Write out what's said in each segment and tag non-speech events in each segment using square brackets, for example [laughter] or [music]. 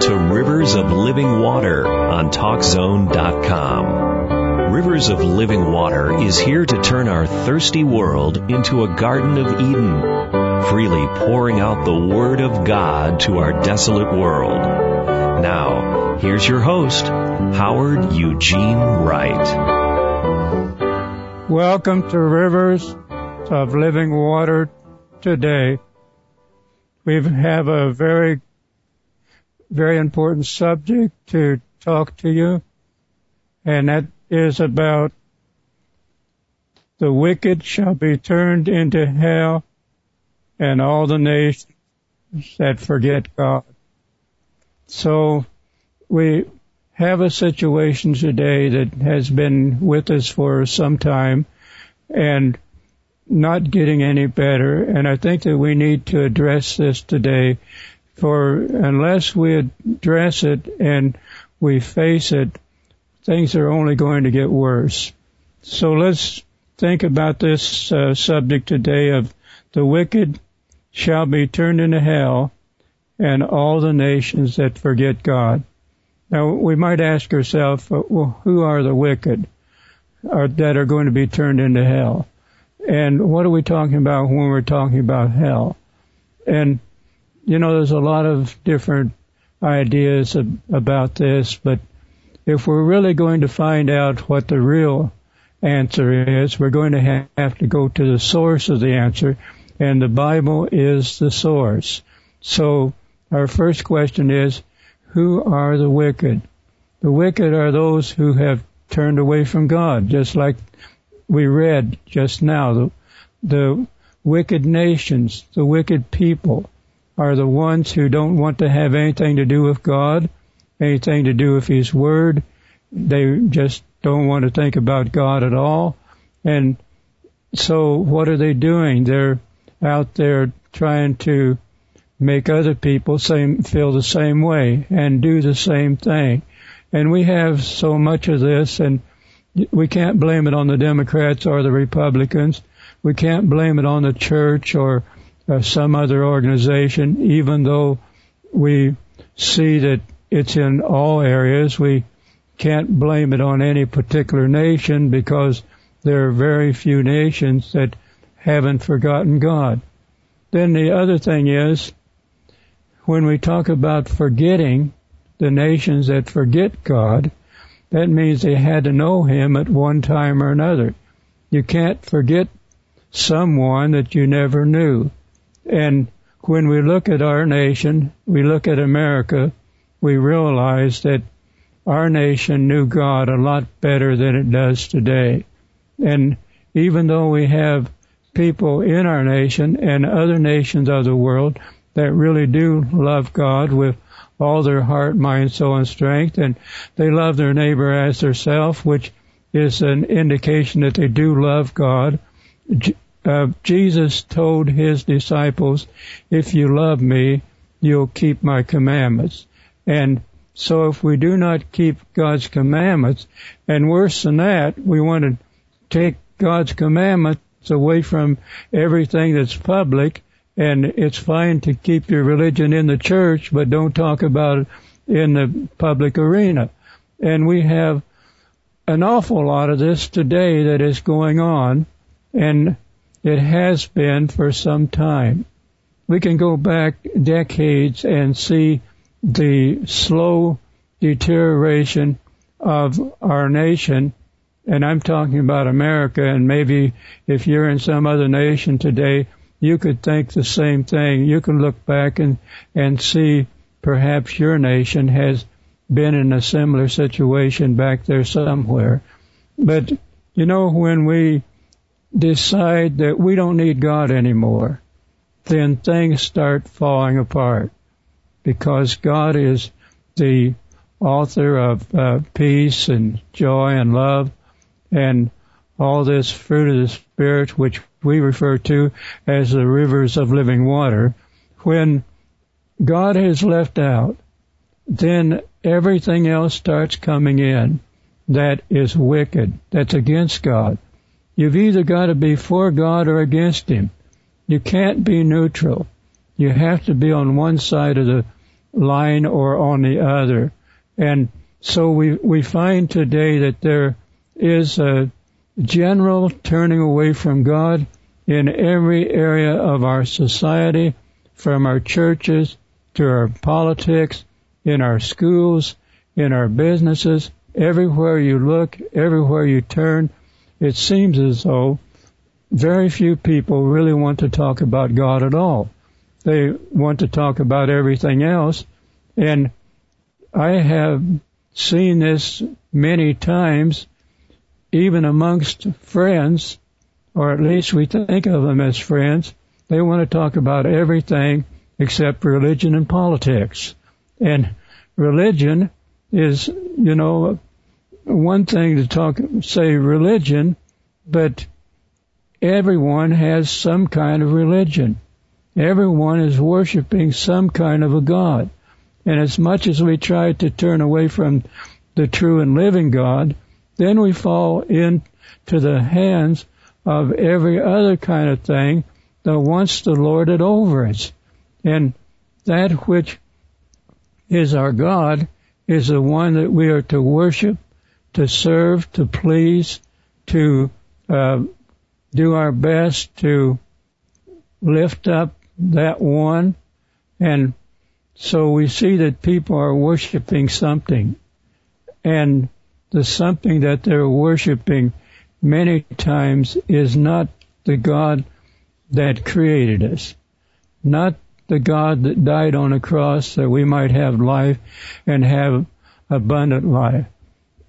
To Rivers of Living Water on TalkZone.com. Rivers of Living Water is here to turn our thirsty world into a Garden of Eden, freely pouring out the Word of God to our desolate world. Now, here's your host, Howard Eugene Wright. Welcome to Rivers of Living Water today. We have a very very important subject to talk to you, and that is about the wicked shall be turned into hell and all the nations that forget God. So we have a situation today that has been with us for some time and not getting any better. And I think that we need to address this today for unless we address it and we face it, things are only going to get worse. So let's think about this uh, subject today of the wicked shall be turned into hell and all the nations that forget God. Now we might ask ourselves, uh, well, who are the wicked are, that are going to be turned into hell? And what are we talking about when we're talking about hell? And you know, there's a lot of different ideas ab- about this, but if we're really going to find out what the real answer is, we're going to ha- have to go to the source of the answer, and the Bible is the source. So our first question is, who are the wicked? The wicked are those who have turned away from God, just like we read just now. The, the wicked nations, the wicked people, are the ones who don't want to have anything to do with God, anything to do with His Word. They just don't want to think about God at all. And so what are they doing? They're out there trying to make other people same, feel the same way and do the same thing. And we have so much of this and we can't blame it on the Democrats or the Republicans. We can't blame it on the church or uh, some other organization, even though we see that it's in all areas. We can't blame it on any particular nation because there are very few nations that haven't forgotten God. Then the other thing is, when we talk about forgetting the nations that forget God, that means they had to know Him at one time or another. You can't forget someone that you never knew. And when we look at our nation, we look at America, we realize that our nation knew God a lot better than it does today. And even though we have people in our nation and other nations of the world that really do love God with all their heart, mind, soul, and strength, and they love their neighbor as theirself, which is an indication that they do love God uh, Jesus told his disciples, if you love me, you'll keep my commandments. And so if we do not keep God's commandments, and worse than that, we want to take God's commandments away from everything that's public, and it's fine to keep your religion in the church, but don't talk about it in the public arena. And we have an awful lot of this today that is going on, and it has been for some time. We can go back decades and see the slow deterioration of our nation, and I'm talking about America, and maybe if you're in some other nation today, you could think the same thing. You can look back and, and see perhaps your nation has been in a similar situation back there somewhere. But, you know, when we decide that we don't need God anymore, then things start falling apart because God is the author of uh, peace and joy and love and all this fruit of the Spirit, which we refer to as the rivers of living water. When God is left out, then everything else starts coming in that is wicked, that's against God. You've either got to be for God or against Him. You can't be neutral. You have to be on one side of the line or on the other. And so we, we find today that there is a general turning away from God in every area of our society, from our churches to our politics, in our schools, in our businesses, everywhere you look, everywhere you turn, it seems as though very few people really want to talk about God at all. They want to talk about everything else. And I have seen this many times, even amongst friends, or at least we think of them as friends. They want to talk about everything except religion and politics. And religion is, you know, one thing to talk, say religion, but everyone has some kind of religion. Everyone is worshiping some kind of a God. And as much as we try to turn away from the true and living God, then we fall into the hands of every other kind of thing that wants to lord it over us. And that which is our God is the one that we are to worship, to serve, to please, to uh, do our best to lift up that one. And so we see that people are worshiping something. And the something that they're worshiping many times is not the God that created us, not the God that died on a cross that we might have life and have abundant life.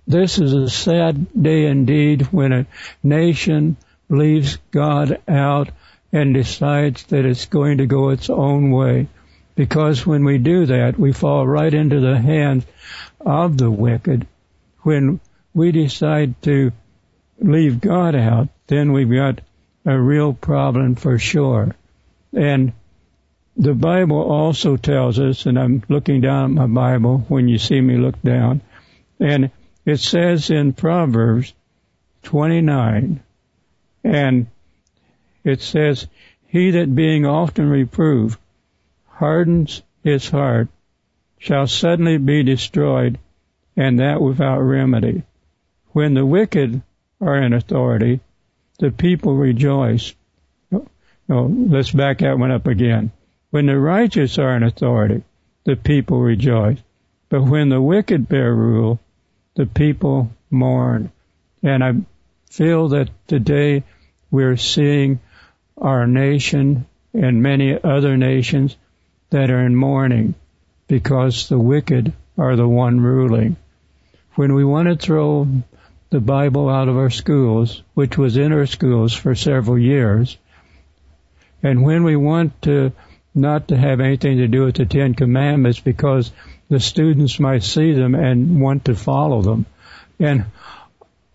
This is a sad day indeed when a nation leaves God out and decides that it's going to go its own way. Because when we do that, we fall right into the hands of the wicked. When we decide to leave God out, then we've got a real problem for sure. And the Bible also tells us, and I'm looking down at my Bible when you see me look down, and it says in Proverbs 29, and it says, He that being often reproved hardens his heart shall suddenly be destroyed, and that without remedy. When the wicked are in authority, the people rejoice. No, let's back that one up again. When the righteous are in authority, the people rejoice. But when the wicked bear rule, the people mourn. And I feel that today we're seeing our nation and many other nations that are in mourning because the wicked are the one ruling. When we want to throw the Bible out of our schools, which was in our schools for several years, and when we want to not to have anything to do with the Ten Commandments because the students might see them and want to follow them. And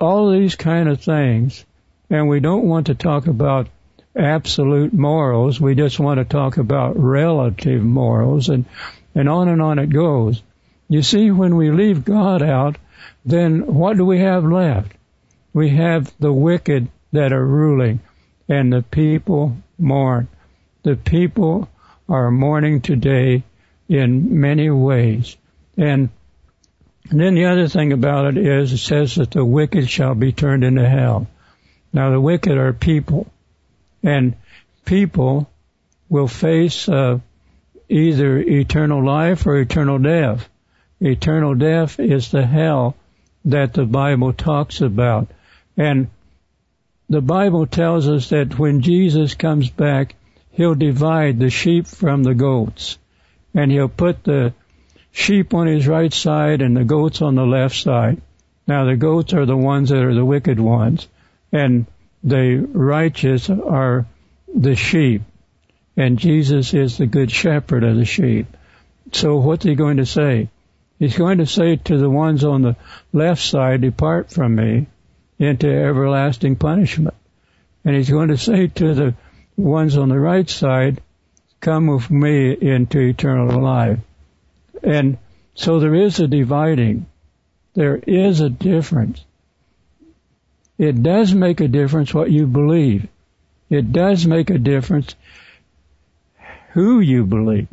all these kind of things and we don't want to talk about absolute morals. We just want to talk about relative morals and, and on and on it goes. You see, when we leave God out, then what do we have left? We have the wicked that are ruling and the people mourn. The people are mourning today in many ways. And then the other thing about it is it says that the wicked shall be turned into hell. Now the wicked are people, and people will face uh, either eternal life or eternal death. Eternal death is the hell that the Bible talks about. And the Bible tells us that when Jesus comes back, he'll divide the sheep from the goats. And he'll put the sheep on his right side and the goats on the left side. Now the goats are the ones that are the wicked ones and the righteous are the sheep, and Jesus is the good shepherd of the sheep. So what's he going to say? He's going to say to the ones on the left side, depart from me into everlasting punishment. And he's going to say to the ones on the right side, come with me into eternal life. And so there is a dividing. There is a difference. It does make a difference what you believe. It does make a difference who you believe.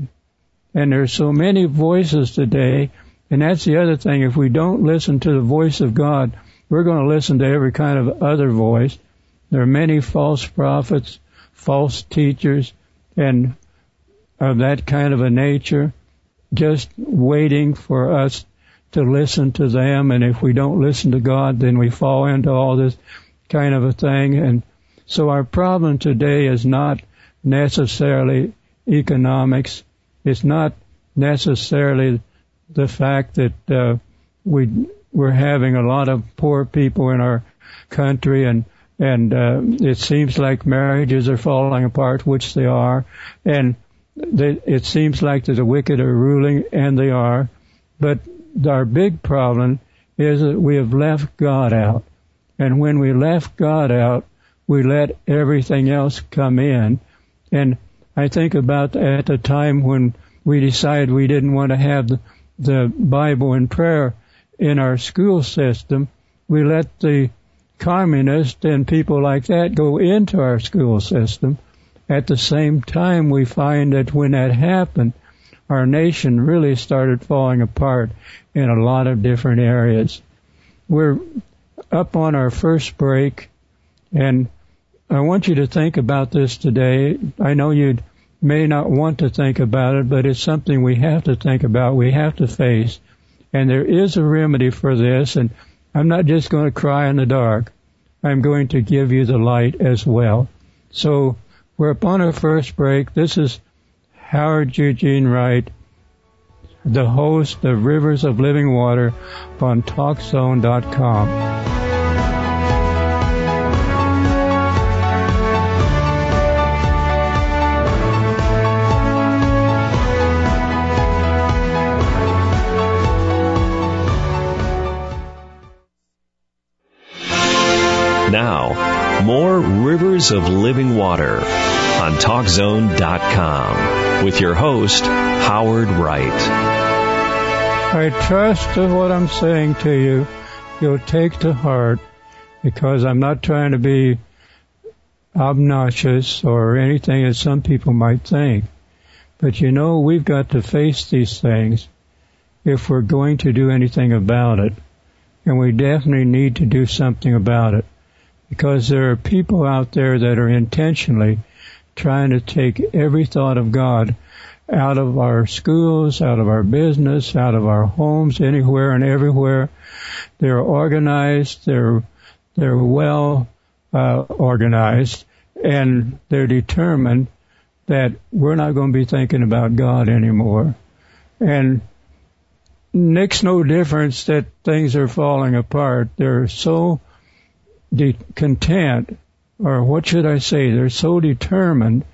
And there's so many voices today, and that's the other thing. If we don't listen to the voice of God, we're going to listen to every kind of other voice. There are many false prophets, false teachers, and of that kind of a nature, just waiting for us to listen to them. And if we don't listen to God, then we fall into all this kind of a thing. And so our problem today is not necessarily economics. It's not necessarily the fact that uh, we we're having a lot of poor people in our country and and uh, it seems like marriages are falling apart, which they are, and they, it seems like the wicked are ruling, and they are. But our big problem is that we have left God out, and when we left God out, we let everything else come in. And I think about at the time when we decided we didn't want to have the, the Bible and prayer in our school system, we let the communists and people like that go into our school system. At the same time, we find that when that happened, our nation really started falling apart in a lot of different areas. We're up on our first break, and I want you to think about this today. I know you may not want to think about it, but it's something we have to think about. We have to face. And there is a remedy for this, and I'm not just going to cry in the dark. I'm going to give you the light as well. So we're upon our first break. This is Howard Eugene Wright, the host of Rivers of Living Water on TalkZone.com. Of Living Water on TalkZone.com with your host, Howard Wright. I trust that what I'm saying to you, you'll take to heart because I'm not trying to be obnoxious or anything that some people might think. But you know, we've got to face these things if we're going to do anything about it. And we definitely need to do something about it because there are people out there that are intentionally trying to take every thought of God out of our schools, out of our business, out of our homes, anywhere and everywhere. They're organized, they're, they're well uh, organized, and they're determined that we're not going to be thinking about God anymore. And makes no difference that things are falling apart. They're so de- content, or what should I say? They're so determined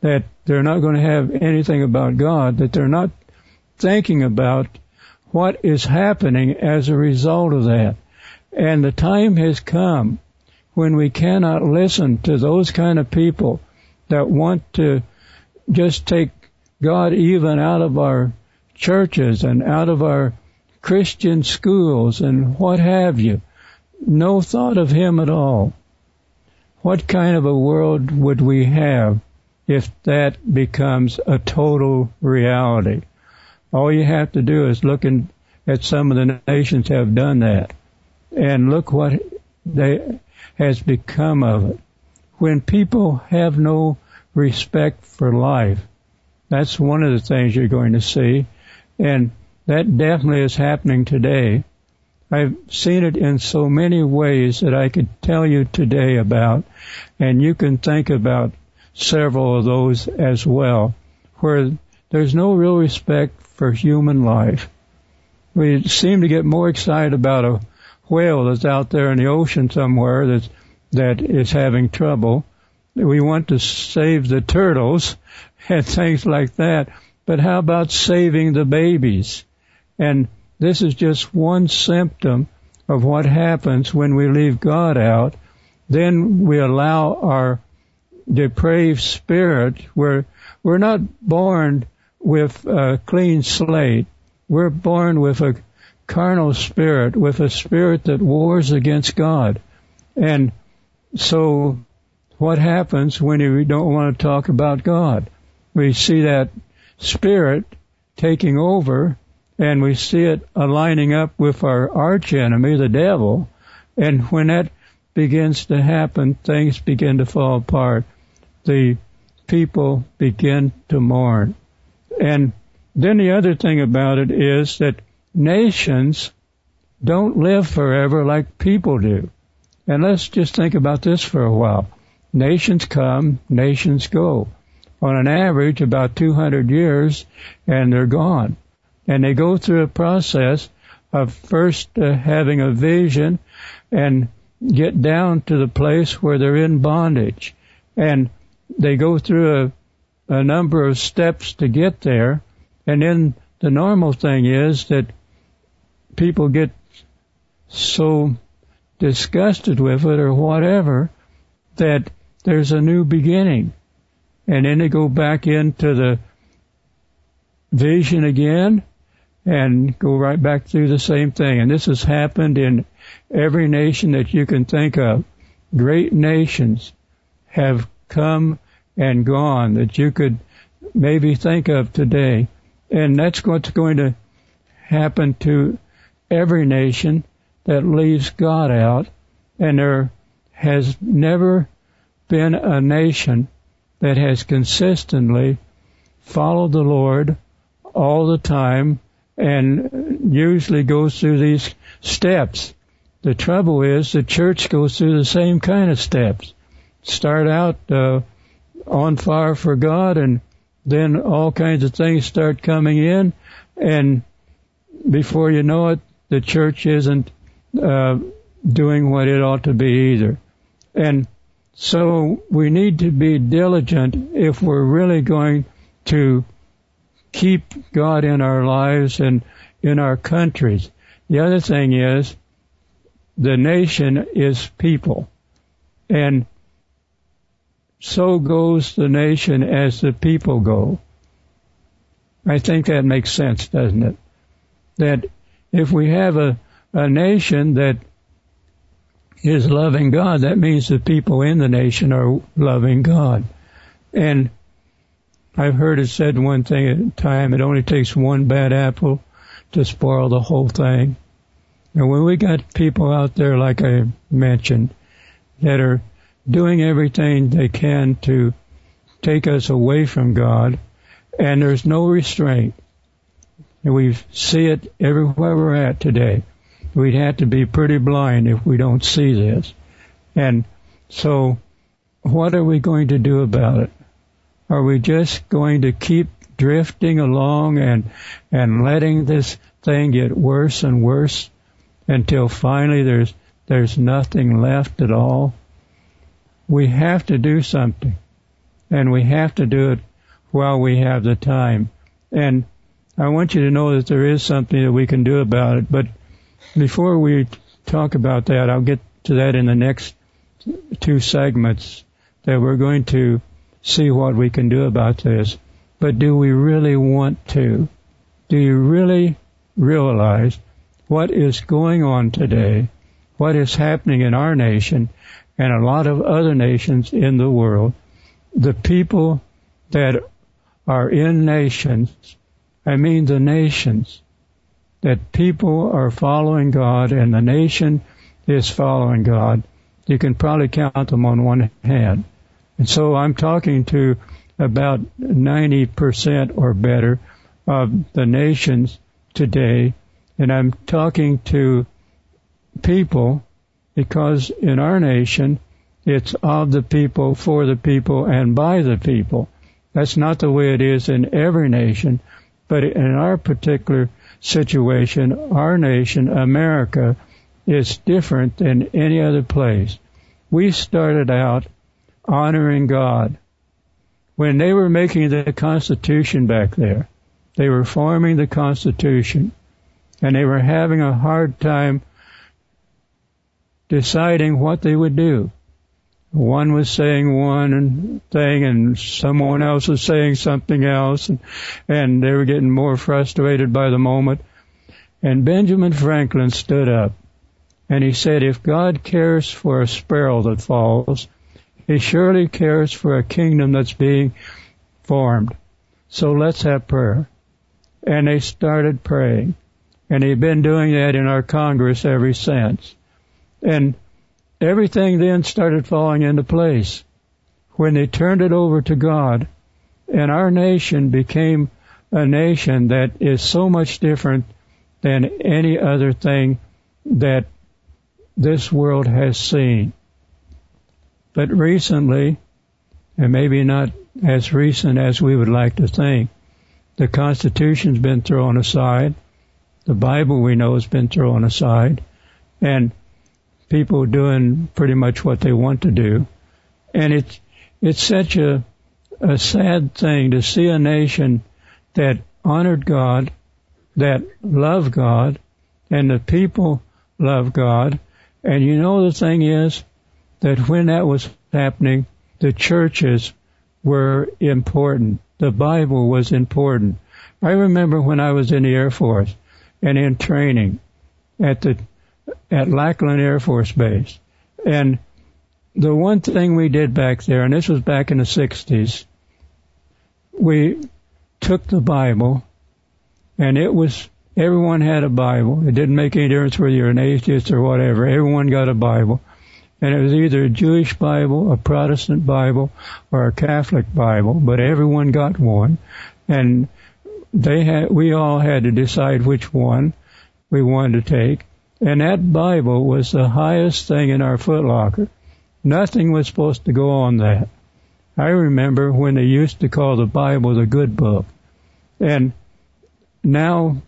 that they're not going to have anything about God, that they're not thinking about what is happening as a result of that. And the time has come when we cannot listen to those kind of people that want to just take God even out of our churches and out of our Christian schools and what have you no thought of him at all. What kind of a world would we have if that becomes a total reality? All you have to do is look in, at some of the nations have done that. And look what they, has become of it. When people have no respect for life, that's one of the things you're going to see. And that definitely is happening today. I've seen it in so many ways that I could tell you today about, and you can think about several of those as well, where there's no real respect for human life. We seem to get more excited about a whale that's out there in the ocean somewhere that's, that is having trouble. We want to save the turtles [laughs] and things like that. But how about saving the babies? And this is just one symptom of what happens when we leave God out. Then we allow our depraved spirit, we're, we're not born with a clean slate. We're born with a carnal spirit, with a spirit that wars against God. And so what happens when we don't want to talk about God? We see that spirit taking over and we see it aligning up with our arch enemy, the devil. And when that begins to happen, things begin to fall apart. The people begin to mourn. And then the other thing about it is that nations don't live forever like people do. And let's just think about this for a while. Nations come, nations go. On an average, about 200 years, and they're gone. And they go through a process of first uh, having a vision and get down to the place where they're in bondage. And they go through a, a number of steps to get there. And then the normal thing is that people get so disgusted with it or whatever that there's a new beginning. And then they go back into the vision again and go right back through the same thing. And this has happened in every nation that you can think of. Great nations have come and gone that you could maybe think of today. And that's what's going to happen to every nation that leaves God out. And there has never been a nation that has consistently followed the Lord all the time and usually goes through these steps. The trouble is the church goes through the same kind of steps. Start out uh, on fire for God, and then all kinds of things start coming in, and before you know it, the church isn't uh, doing what it ought to be either. And so we need to be diligent if we're really going to keep God in our lives and in our countries. The other thing is the nation is people. And so goes the nation as the people go. I think that makes sense, doesn't it? That if we have a, a nation that is loving God, that means the people in the nation are loving God. And I've heard it said one thing at a time, it only takes one bad apple to spoil the whole thing. And when we got people out there, like I mentioned, that are doing everything they can to take us away from God, and there's no restraint, and we see it everywhere we're at today. We'd have to be pretty blind if we don't see this. And so, what are we going to do about it? Are we just going to keep drifting along and, and letting this thing get worse and worse until finally there's, there's nothing left at all? We have to do something and we have to do it while we have the time. And I want you to know that there is something that we can do about it. But before we talk about that, I'll get to that in the next two segments that we're going to see what we can do about this. But do we really want to? Do you really realize what is going on today, what is happening in our nation and a lot of other nations in the world? The people that are in nations, I mean the nations, that people are following God and the nation is following God. You can probably count them on one hand. And so I'm talking to about 90% or better of the nations today, and I'm talking to people because in our nation, it's of the people, for the people, and by the people. That's not the way it is in every nation, but in our particular situation, our nation, America, is different than any other place. We started out honoring God. When they were making the Constitution back there, they were forming the Constitution, and they were having a hard time deciding what they would do. One was saying one thing and someone else was saying something else and, and they were getting more frustrated by the moment. And Benjamin Franklin stood up and he said, if God cares for a sparrow that falls, he surely cares for a kingdom that's being formed. So let's have prayer. and they started praying. And they've been doing that in our Congress ever since. And everything then started falling into place when they turned it over to God. And our nation became a nation that is so much different than any other thing that this world has seen. But recently, and maybe not as recent as we would like to think, the Constitution's been thrown aside. The Bible we know has been thrown aside. And people doing pretty much what they want to do. And it's, it's such a, a sad thing to see a nation that honored God, that loved God, and the people love God. And you know the thing is that when that was happening, the churches were important. The Bible was important. I remember when I was in the Air Force and in training at the at Lackland Air Force Base. And the one thing we did back there, and this was back in the 60s, we took the Bible, and it was, everyone had a Bible. It didn't make any difference whether you're an atheist or whatever. Everyone got a Bible. And it was either a Jewish Bible, a Protestant Bible, or a Catholic Bible, but everyone got one. And they had, we all had to decide which one we wanted to take. And that Bible was the highest thing in our footlocker. Nothing was supposed to go on that. I remember when they used to call the Bible the good book. And now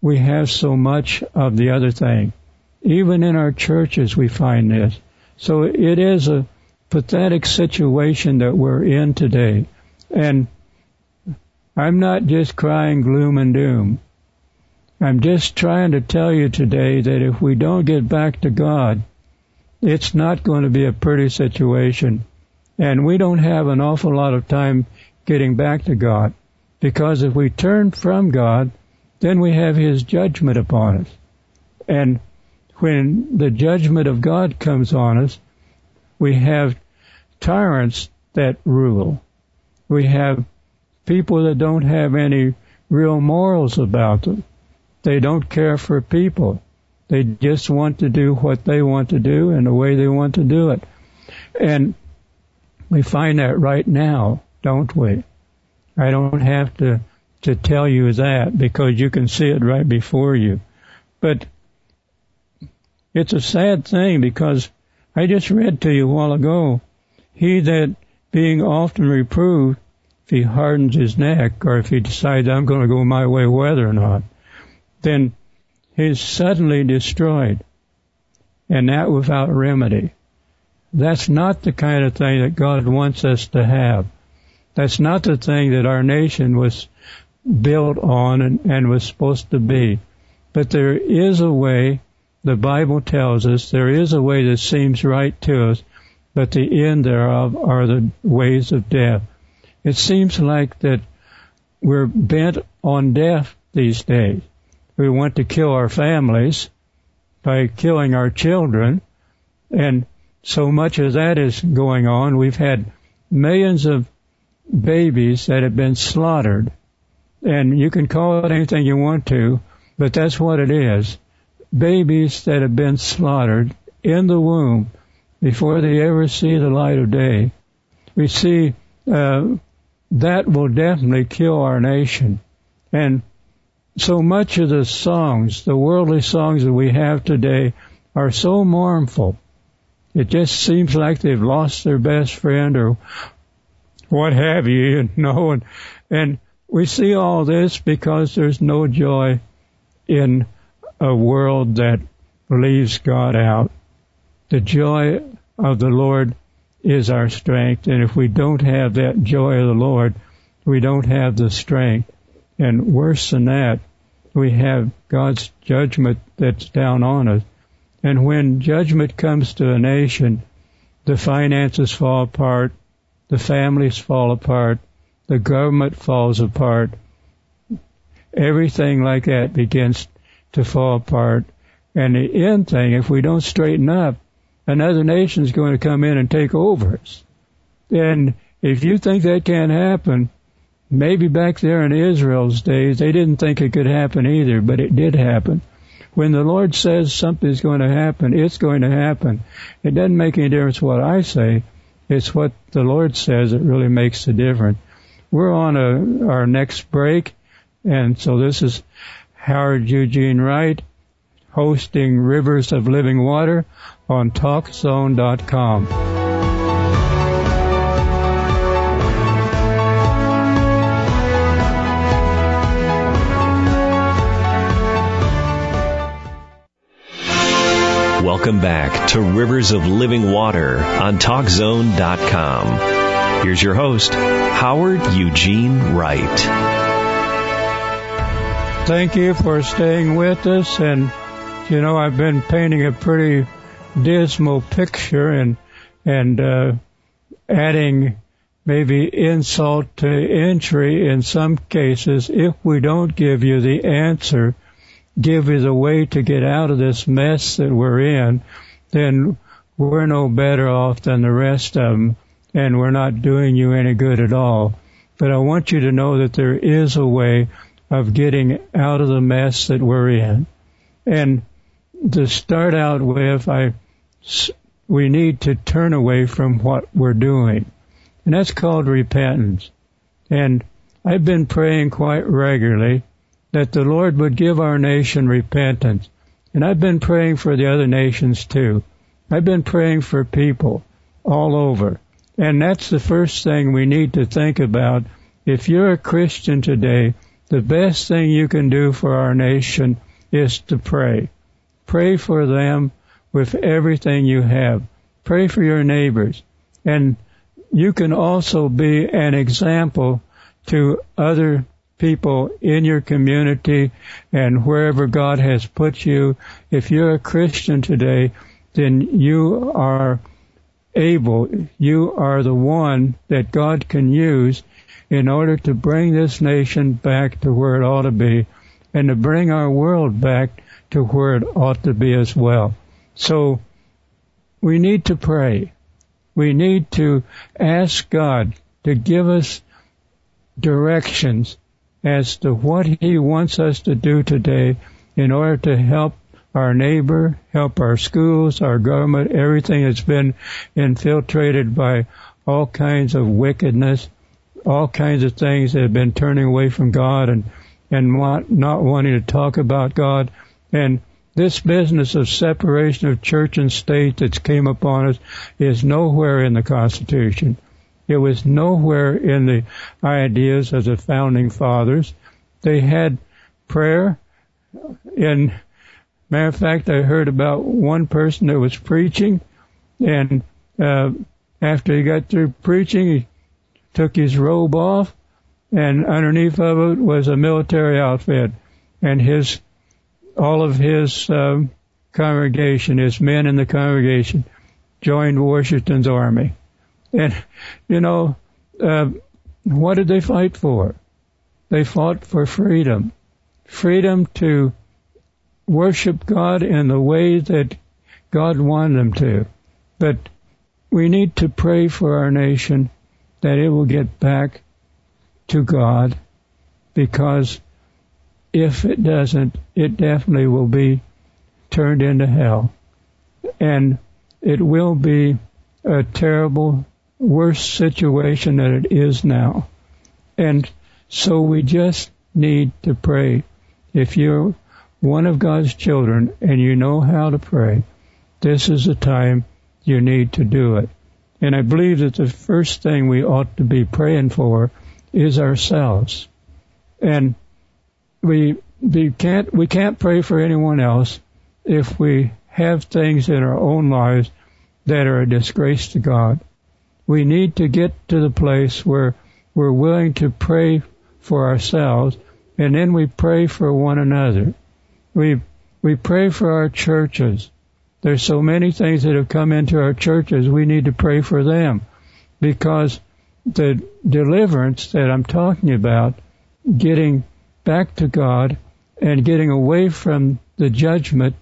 we have so much of the other thing. Even in our churches we find this. So it is a pathetic situation that we're in today. And I'm not just crying gloom and doom. I'm just trying to tell you today that if we don't get back to God, it's not going to be a pretty situation. And we don't have an awful lot of time getting back to God. Because if we turn from God, then we have His judgment upon us. And when the judgment of God comes on us, we have tyrants that rule. We have people that don't have any real morals about them. They don't care for people. They just want to do what they want to do and the way they want to do it. And we find that right now, don't we? I don't have to, to tell you that because you can see it right before you. But it's a sad thing because I just read to you a while ago, he that being often reproved, if he hardens his neck or if he decides I'm going to go my way whether or not, then he's suddenly destroyed. And that without remedy. That's not the kind of thing that God wants us to have. That's not the thing that our nation was built on and, and was supposed to be. But there is a way, the Bible tells us, there is a way that seems right to us, but the end thereof are the ways of death. It seems like that we're bent on death these days we want to kill our families by killing our children. And so much of that is going on. We've had millions of babies that have been slaughtered. And you can call it anything you want to, but that's what it is. Babies that have been slaughtered in the womb before they ever see the light of day. We see uh, that will definitely kill our nation. And so much of the songs, the worldly songs that we have today, are so mournful. It just seems like they've lost their best friend or what have you, you know, and, and we see all this because there's no joy in a world that leaves God out. The joy of the Lord is our strength, and if we don't have that joy of the Lord, we don't have the strength. And worse than that, we have God's judgment that's down on us. And when judgment comes to a nation, the finances fall apart, the families fall apart, the government falls apart, everything like that begins to fall apart. And the end thing, if we don't straighten up, another nation is going to come in and take over us. And if you think that can't happen, maybe back there in Israel's days, they didn't think it could happen either, but it did happen. When the Lord says something's going to happen, it's going to happen. It doesn't make any difference what I say. It's what the Lord says that really makes the difference. We're on a, our next break, and so this is Howard Eugene Wright hosting Rivers of Living Water on TalkZone.com. Welcome back to Rivers of Living Water on TalkZone.com. Here's your host, Howard Eugene Wright. Thank you for staying with us. And, you know, I've been painting a pretty dismal picture and, and, uh, adding maybe insult to injury in some cases if we don't give you the answer give you the way to get out of this mess that we're in, then we're no better off than the rest of them, and we're not doing you any good at all. But I want you to know that there is a way of getting out of the mess that we're in. And to start out with, I, we need to turn away from what we're doing. And that's called repentance. And I've been praying quite regularly that the Lord would give our nation repentance. And I've been praying for the other nations too. I've been praying for people all over. And that's the first thing we need to think about. If you're a Christian today, the best thing you can do for our nation is to pray. Pray for them with everything you have. Pray for your neighbors. And you can also be an example to other people in your community and wherever God has put you. If you're a Christian today, then you are able, you are the one that God can use in order to bring this nation back to where it ought to be and to bring our world back to where it ought to be as well. So we need to pray. We need to ask God to give us directions as to what He wants us to do today in order to help our neighbor, help our schools, our government, everything that's been infiltrated by all kinds of wickedness, all kinds of things that have been turning away from God and, and want, not wanting to talk about God. And this business of separation of church and state that's came upon us is nowhere in the Constitution. It was nowhere in the ideas of the founding fathers. They had prayer. In matter of fact, I heard about one person that was preaching, and uh, after he got through preaching, he took his robe off, and underneath of it was a military outfit, and his all of his um, congregation, his men in the congregation, joined Washington's army. And, you know, uh, what did they fight for? They fought for freedom. Freedom to worship God in the way that God wanted them to. But we need to pray for our nation that it will get back to God because if it doesn't, it definitely will be turned into hell. And it will be a terrible worse situation than it is now. And so we just need to pray. If you're one of God's children and you know how to pray, this is the time you need to do it. And I believe that the first thing we ought to be praying for is ourselves. And we, we can't, we can't pray for anyone else if we have things in our own lives that are a disgrace to God we need to get to the place where we're willing to pray for ourselves and then we pray for one another. We, we pray for our churches. There's so many things that have come into our churches. We need to pray for them because the deliverance that I'm talking about, getting back to God and getting away from the judgment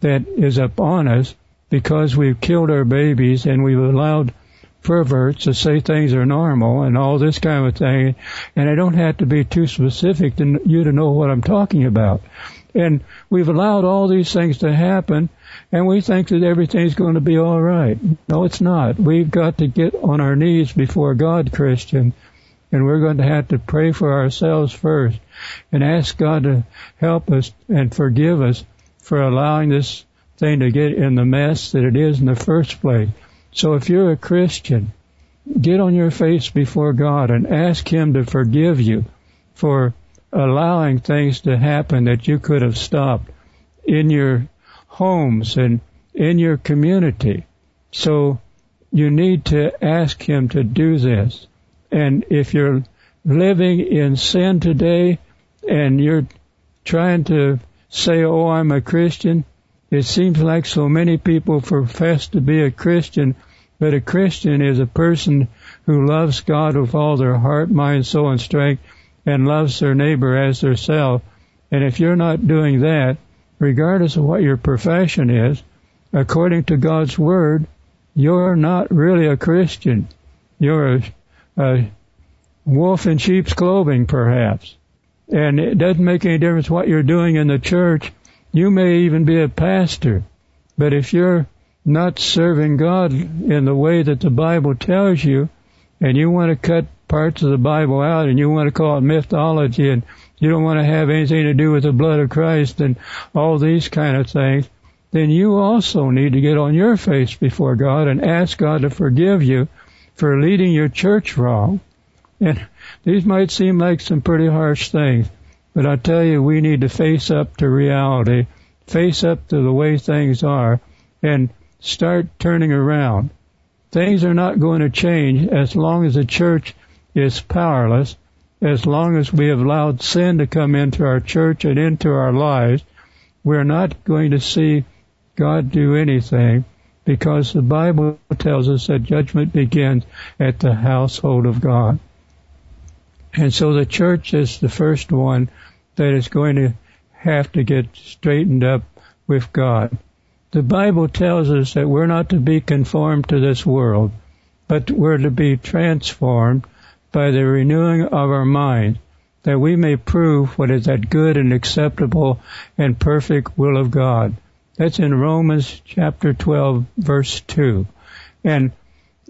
that is upon us because we've killed our babies and we've allowed perverts to say things are normal and all this kind of thing. And I don't have to be too specific to you to know what I'm talking about. And we've allowed all these things to happen and we think that everything's going to be all right. No, it's not. We've got to get on our knees before God, Christian, and we're going to have to pray for ourselves first and ask God to help us and forgive us for allowing this thing to get in the mess that it is in the first place. So if you're a Christian, get on your face before God and ask Him to forgive you for allowing things to happen that you could have stopped in your homes and in your community. So you need to ask Him to do this. And if you're living in sin today and you're trying to say, oh, I'm a Christian, it seems like so many people profess to be a Christian, but a Christian is a person who loves God with all their heart, mind, soul, and strength, and loves their neighbor as theirself. And if you're not doing that, regardless of what your profession is, according to God's Word, you're not really a Christian. You're a, a wolf in sheep's clothing, perhaps. And it doesn't make any difference what you're doing in the church you may even be a pastor, but if you're not serving God in the way that the Bible tells you, and you want to cut parts of the Bible out and you want to call it mythology and you don't want to have anything to do with the blood of Christ and all these kind of things, then you also need to get on your face before God and ask God to forgive you for leading your church wrong. And these might seem like some pretty harsh things, but I tell you, we need to face up to reality, face up to the way things are, and start turning around. Things are not going to change as long as the church is powerless, as long as we have allowed sin to come into our church and into our lives. We're not going to see God do anything because the Bible tells us that judgment begins at the household of God. And so the church is the first one that is going to have to get straightened up with God. The Bible tells us that we're not to be conformed to this world, but we're to be transformed by the renewing of our mind, that we may prove what is that good and acceptable and perfect will of God. That's in Romans chapter 12 verse 2. And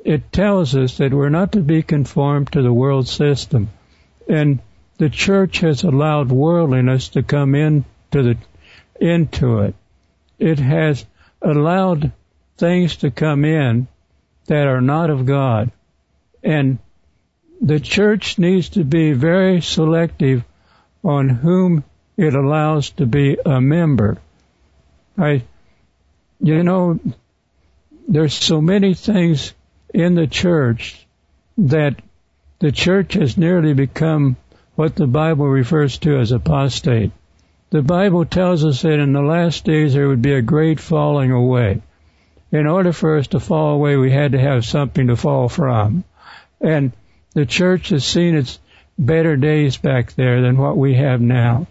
it tells us that we're not to be conformed to the world system. And the church has allowed worldliness to come into the into it. It has allowed things to come in that are not of God. And the church needs to be very selective on whom it allows to be a member. I, you know, there's so many things in the church that the church has nearly become what the Bible refers to as apostate. The Bible tells us that in the last days there would be a great falling away. In order for us to fall away, we had to have something to fall from. And the church has seen its better days back there than what we have now.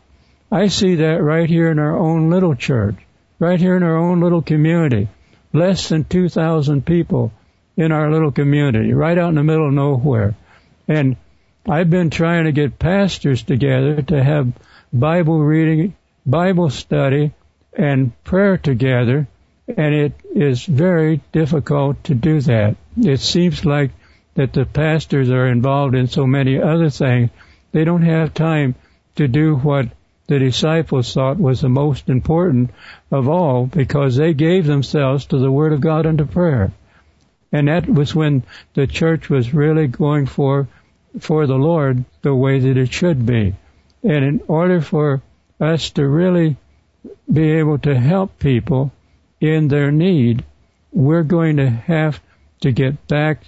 I see that right here in our own little church, right here in our own little community. Less than 2,000 people in our little community, right out in the middle of nowhere. And I've been trying to get pastors together to have Bible reading, Bible study, and prayer together, and it is very difficult to do that. It seems like that the pastors are involved in so many other things, they don't have time to do what the disciples thought was the most important of all because they gave themselves to the Word of God and to prayer. And that was when the church was really going for for the Lord the way that it should be. And in order for us to really be able to help people in their need, we're going to have to get back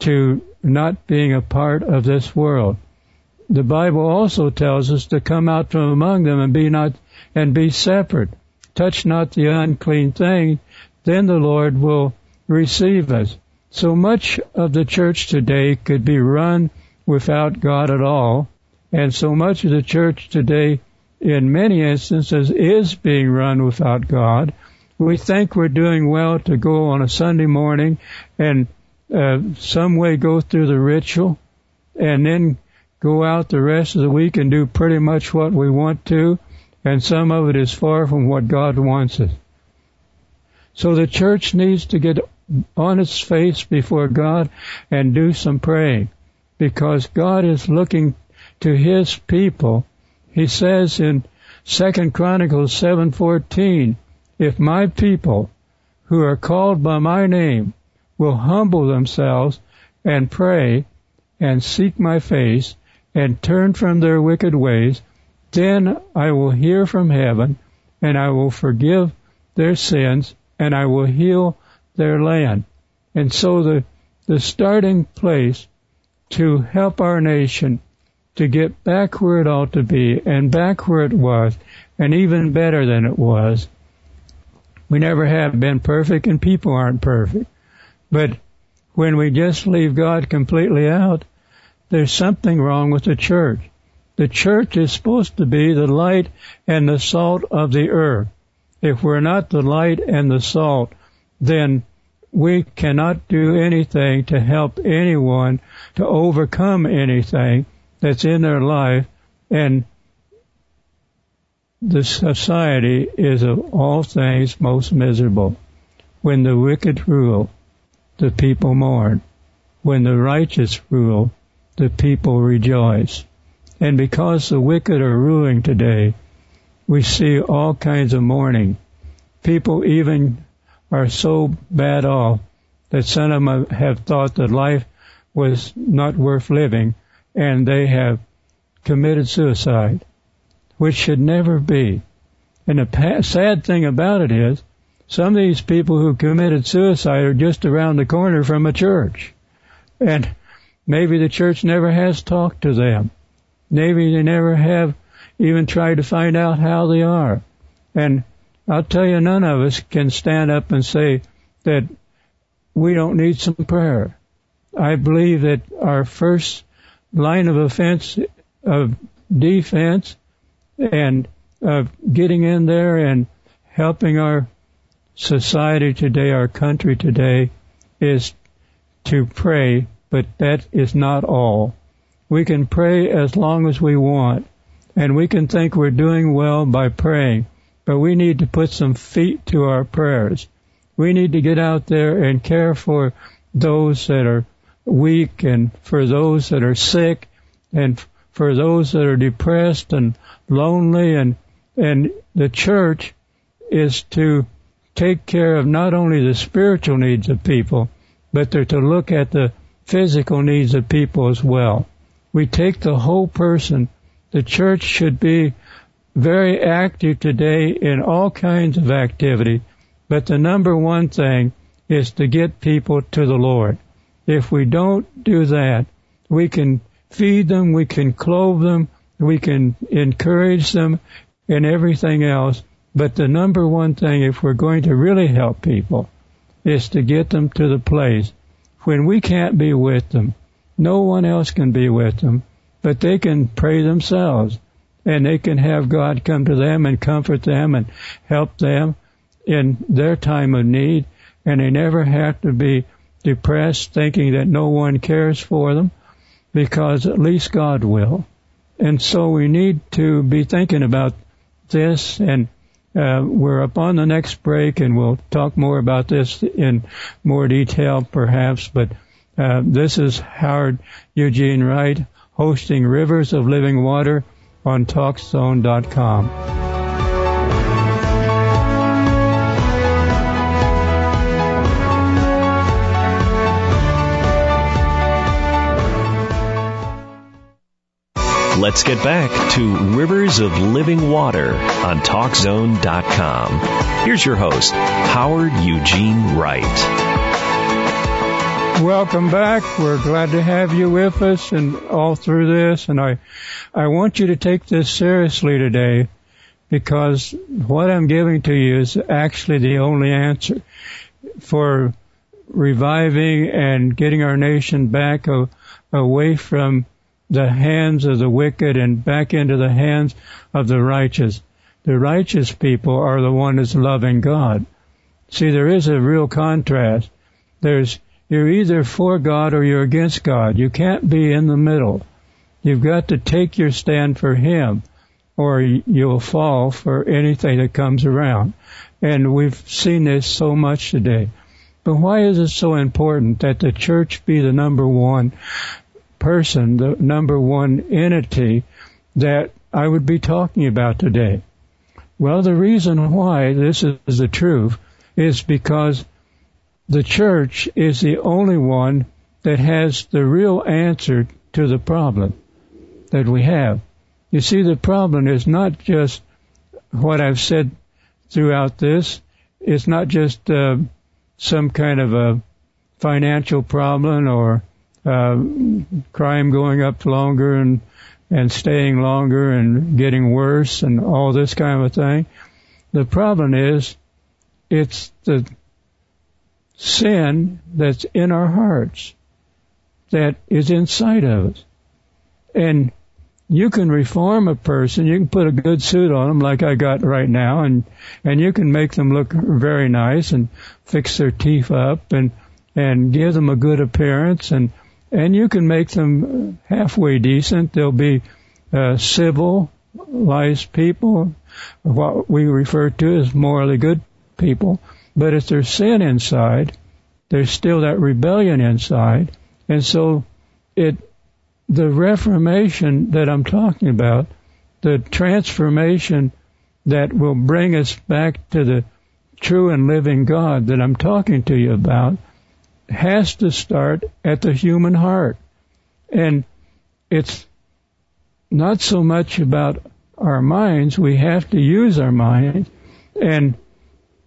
to not being a part of this world. The Bible also tells us to come out from among them and be not and be separate. Touch not the unclean thing, then the Lord will receive us. So much of the church today could be run without God at all. And so much of the church today, in many instances, is being run without God. We think we're doing well to go on a Sunday morning and uh, some way go through the ritual and then go out the rest of the week and do pretty much what we want to, and some of it is far from what God wants it. So the church needs to get on its face before God and do some praying because God is looking to his people. He says in 2 Chronicles 7:14, if my people who are called by my name will humble themselves and pray and seek my face and turn from their wicked ways, then I will hear from heaven and I will forgive their sins and I will heal their land. And so the, the starting place to help our nation to get back where it ought to be and back where it was and even better than it was. We never have been perfect and people aren't perfect. But when we just leave God completely out, there's something wrong with the church. The church is supposed to be the light and the salt of the earth. If we're not the light and the salt, then we cannot do anything to help anyone to overcome anything that's in their life and the society is of all things most miserable. When the wicked rule, the people mourn. When the righteous rule, the people rejoice. And because the wicked are ruling today, we see all kinds of mourning. People even are so bad off that some of them have thought that life was not worth living and they have committed suicide, which should never be. And the sad thing about it is, some of these people who committed suicide are just around the corner from a church. And maybe the church never has talked to them. Maybe they never have even tried to find out how they are. And I'll tell you, none of us can stand up and say that we don't need some prayer. I believe that our first line of offense, of defense, and of getting in there and helping our society today, our country today, is to pray, but that is not all. We can pray as long as we want, and we can think we're doing well by praying, but we need to put some feet to our prayers. We need to get out there and care for those that are weak and for those that are sick and for those that are depressed and lonely and and the church is to take care of not only the spiritual needs of people, but they're to look at the physical needs of people as well. We take the whole person. The church should be very active today in all kinds of activity, but the number one thing is to get people to the Lord. If we don't do that, we can feed them, we can clothe them, we can encourage them and everything else. But the number one thing, if we're going to really help people, is to get them to the place when we can't be with them. No one else can be with them, but they can pray themselves and they can have God come to them and comfort them and help them in their time of need. And they never have to be depressed thinking that no one cares for them because at least God will. And so we need to be thinking about this and uh, we're up on the next break and we'll talk more about this in more detail perhaps, but uh, this is Howard Eugene Wright hosting Rivers of Living Water on TalkZone.com. Let's get back to Rivers of Living Water on TalkZone.com. Here's your host, Howard Eugene Wright. Welcome back. We're glad to have you with us and all through this. And I, I want you to take this seriously today because what I'm giving to you is actually the only answer for reviving and getting our nation back a, away from the hands of the wicked and back into the hands of the righteous. The righteous people are the one that's loving God. See, there is a real contrast. There's You're either for God or you're against God. You can't be in the middle. You've got to take your stand for Him or you'll fall for anything that comes around. And we've seen this so much today. But why is it so important that the church be the number one person, the number one entity that I would be talking about today? Well, the reason why this is the truth is because the church is the only one that has the real answer to the problem that we have. You see, the problem is not just what I've said throughout this. It's not just uh, some kind of a financial problem or uh, crime going up longer and and staying longer and getting worse and all this kind of thing. The problem is it's the sin that's in our hearts that is inside of us. And you can reform a person, you can put a good suit on them like I got right now and, and you can make them look very nice and fix their teeth up and, and give them a good appearance and, and you can make them halfway decent. They'll be, uh, civil, wise people, what we refer to as morally good people. But if there's sin inside, there's still that rebellion inside. And so it, the reformation that I'm talking about, the transformation that will bring us back to the true and living God that I'm talking to you about has to start at the human heart. And it's not so much about our minds. We have to use our minds and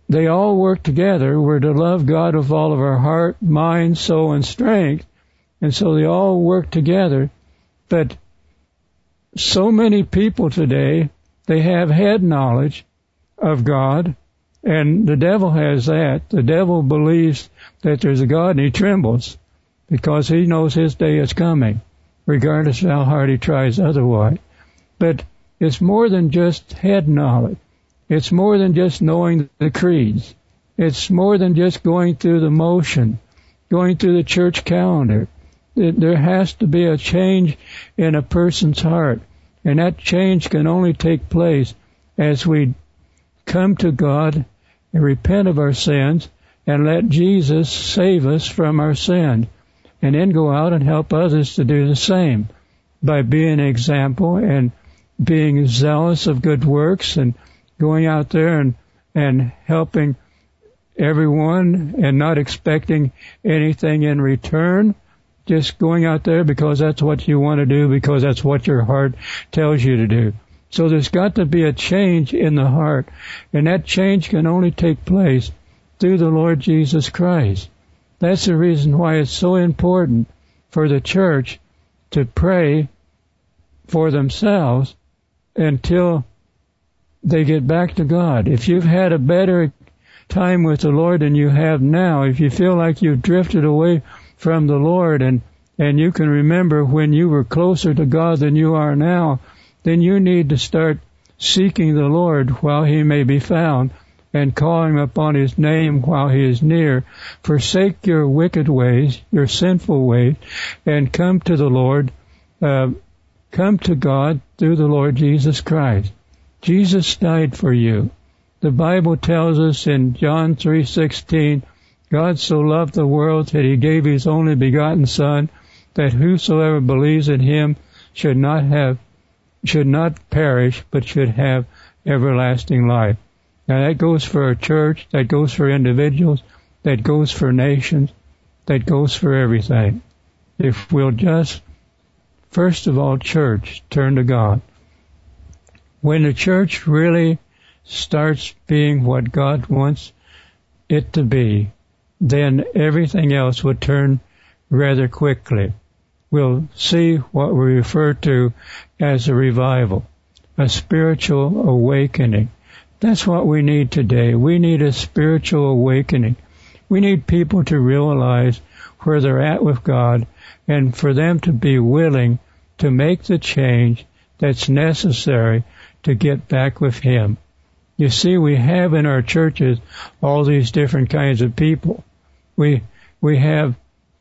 they all work together. We're to love God with all of our heart, mind, soul, and strength. And so they all work together. But so many people today, they have head knowledge of God, and the devil has that. The devil believes that there's a God and he trembles because he knows his day is coming, regardless of how hard he tries otherwise. But it's more than just head knowledge. It's more than just knowing the creeds. It's more than just going through the motion, going through the church calendar. There has to be a change in a person's heart. And that change can only take place as we come to God and repent of our sins and let Jesus save us from our sin and then go out and help others to do the same by being an example and being zealous of good works and going out there and, and helping everyone and not expecting anything in return. Just going out there because that's what you want to do, because that's what your heart tells you to do. So there's got to be a change in the heart, and that change can only take place through the Lord Jesus Christ. That's the reason why it's so important for the church to pray for themselves until they get back to God. If you've had a better time with the Lord than you have now, if you feel like you've drifted away from the Lord and, and you can remember when you were closer to God than you are now, then you need to start seeking the Lord while he may be found and calling upon his name while he is near. Forsake your wicked ways, your sinful ways, and come to the Lord, uh, come to God through the Lord Jesus Christ. Jesus died for you. The Bible tells us in John 3:16, God so loved the world that he gave his only begotten son that whosoever believes in him should not have should not perish but should have everlasting life. Now that goes for a church, that goes for individuals, that goes for nations, that goes for everything. If we'll just first of all church turn to God when the church really starts being what God wants it to be, then everything else will turn rather quickly. We'll see what we refer to as a revival, a spiritual awakening. That's what we need today. We need a spiritual awakening. We need people to realize where they're at with God and for them to be willing to make the change that's necessary to get back with Him. You see, we have in our churches all these different kinds of people. We, we have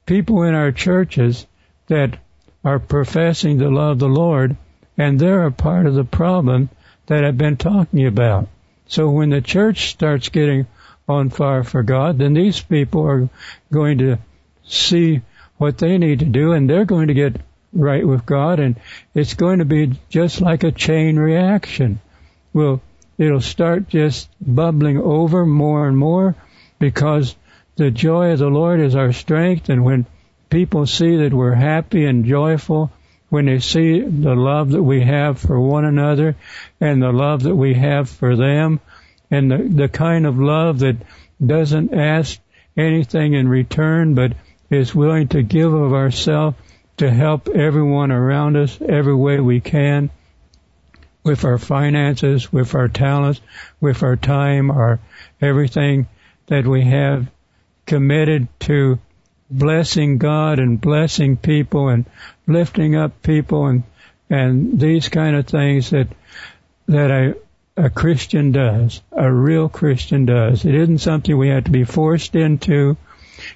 people in our churches that are professing to love the Lord, and they're a part of the problem that I've been talking about. So when the church starts getting on fire for God, then these people are going to see what they need to do and they're going to get right with God and it's going to be just like a chain reaction. Well, it'll start just bubbling over more and more because the joy of the Lord is our strength and when people see that we're happy and joyful, when they see the love that we have for one another and the love that we have for them and the, the kind of love that doesn't ask anything in return but is willing to give of ourselves to help everyone around us every way we can with our finances, with our talents, with our time, our everything that we have committed to blessing God and blessing people and lifting up people and and these kind of things that that a a Christian does, a real Christian does. It isn't something we have to be forced into.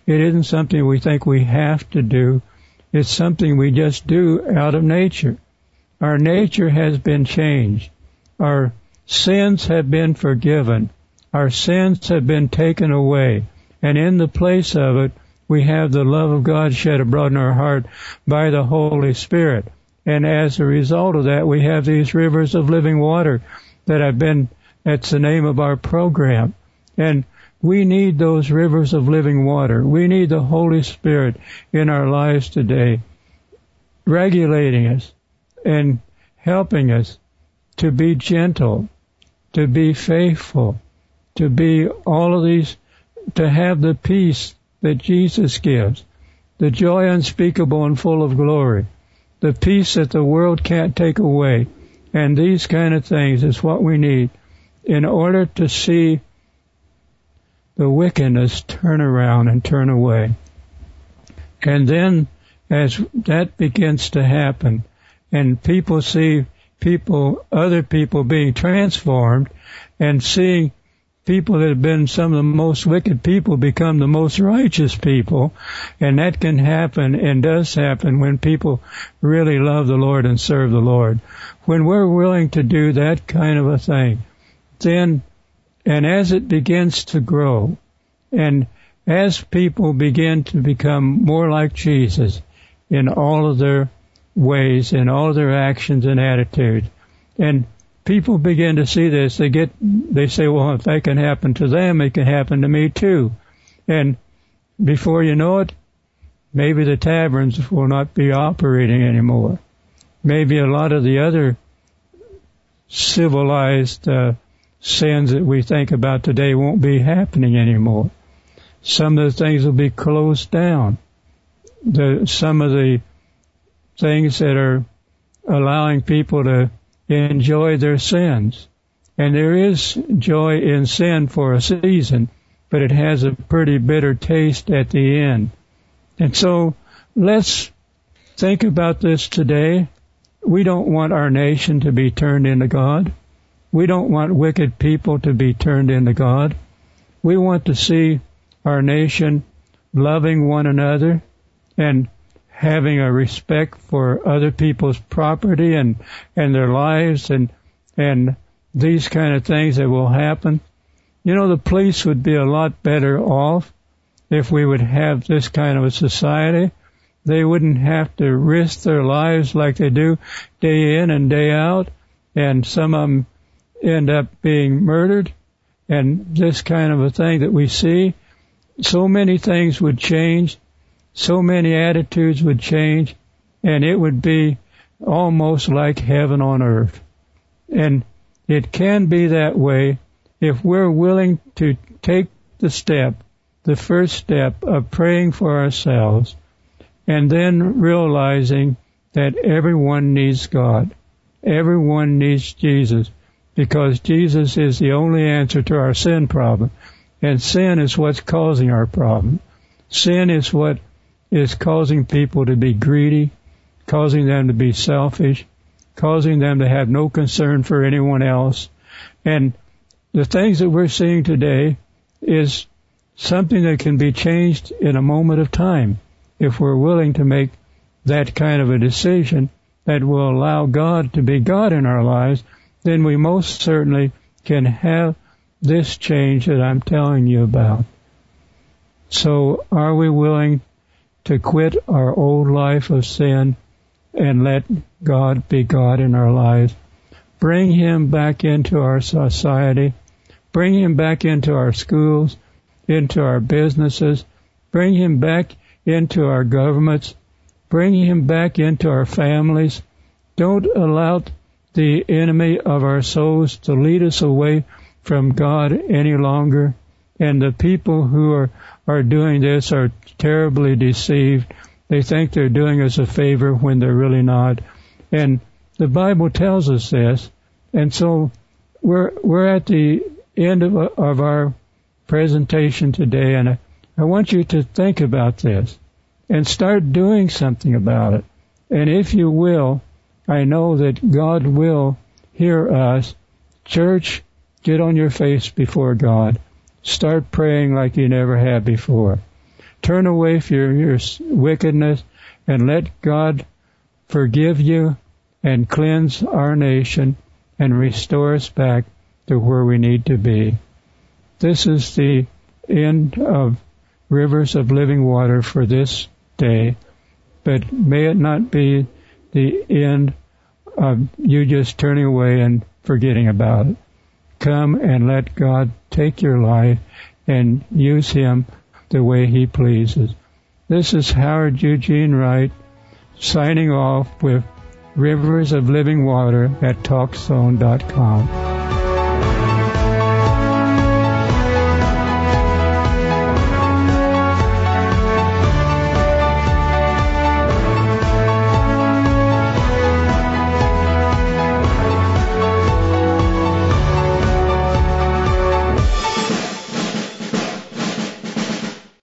It isn't something we think we have to do. It's something we just do out of nature. Our nature has been changed. Our sins have been forgiven. Our sins have been taken away. And in the place of it, we have the love of God shed abroad in our heart by the Holy Spirit. And as a result of that, we have these rivers of living water that have been, that's the name of our program. And we need those rivers of living water. We need the Holy Spirit in our lives today, regulating us and helping us to be gentle, to be faithful, to be all of these, to have the peace that Jesus gives, the joy unspeakable and full of glory, the peace that the world can't take away. And these kind of things is what we need in order to see the wickedness turn around and turn away. And then as that begins to happen and people see people, other people being transformed and seeing people that have been some of the most wicked people become the most righteous people. And that can happen and does happen when people really love the Lord and serve the Lord. When we're willing to do that kind of a thing, then and as it begins to grow, and as people begin to become more like Jesus in all of their ways, in all of their actions and attitudes, and people begin to see this, they get, they say, well, if that can happen to them, it can happen to me too. And before you know it, maybe the taverns will not be operating anymore. Maybe a lot of the other civilized uh, sins that we think about today won't be happening anymore. Some of the things will be closed down. The, some of the things that are allowing people to enjoy their sins. And there is joy in sin for a season, but it has a pretty bitter taste at the end. And so let's think about this today. We don't want our nation to be turned into God. We don't want wicked people to be turned into God. We want to see our nation loving one another and having a respect for other people's property and and their lives and and these kind of things that will happen. You know, the police would be a lot better off if we would have this kind of a society. They wouldn't have to risk their lives like they do day in and day out, and some of them end up being murdered and this kind of a thing that we see, so many things would change, so many attitudes would change, and it would be almost like heaven on earth. And it can be that way if we're willing to take the step, the first step of praying for ourselves, and then realizing that everyone needs God. Everyone needs Jesus because Jesus is the only answer to our sin problem. And sin is what's causing our problem. Sin is what is causing people to be greedy, causing them to be selfish, causing them to have no concern for anyone else. And the things that we're seeing today is something that can be changed in a moment of time. if we're willing to make that kind of a decision that will allow God to be God in our lives, then we most certainly can have this change that I'm telling you about. So are we willing to quit our old life of sin and let God be God in our lives? Bring Him back into our society. Bring Him back into our schools, into our businesses. Bring Him back into our governments. Bring Him back into our families. Don't allow the enemy of our souls to lead us away from God any longer. And the people who are, are doing this are terribly deceived. They think they're doing us a favor when they're really not. And the Bible tells us this. And so we're, we're at the end of, of our presentation today and I, I want you to think about this and start doing something about it. And if you will, I know that God will hear us. Church, get on your face before God. Start praying like you never have before. Turn away from your, your wickedness and let God forgive you and cleanse our nation and restore us back to where we need to be. This is the end of rivers of living water for this day, but may it not be the end of you just turning away and forgetting about it. Come and let God take your life and use Him the way He pleases. This is Howard Eugene Wright signing off with Rivers of Living Water at TalkZone.com.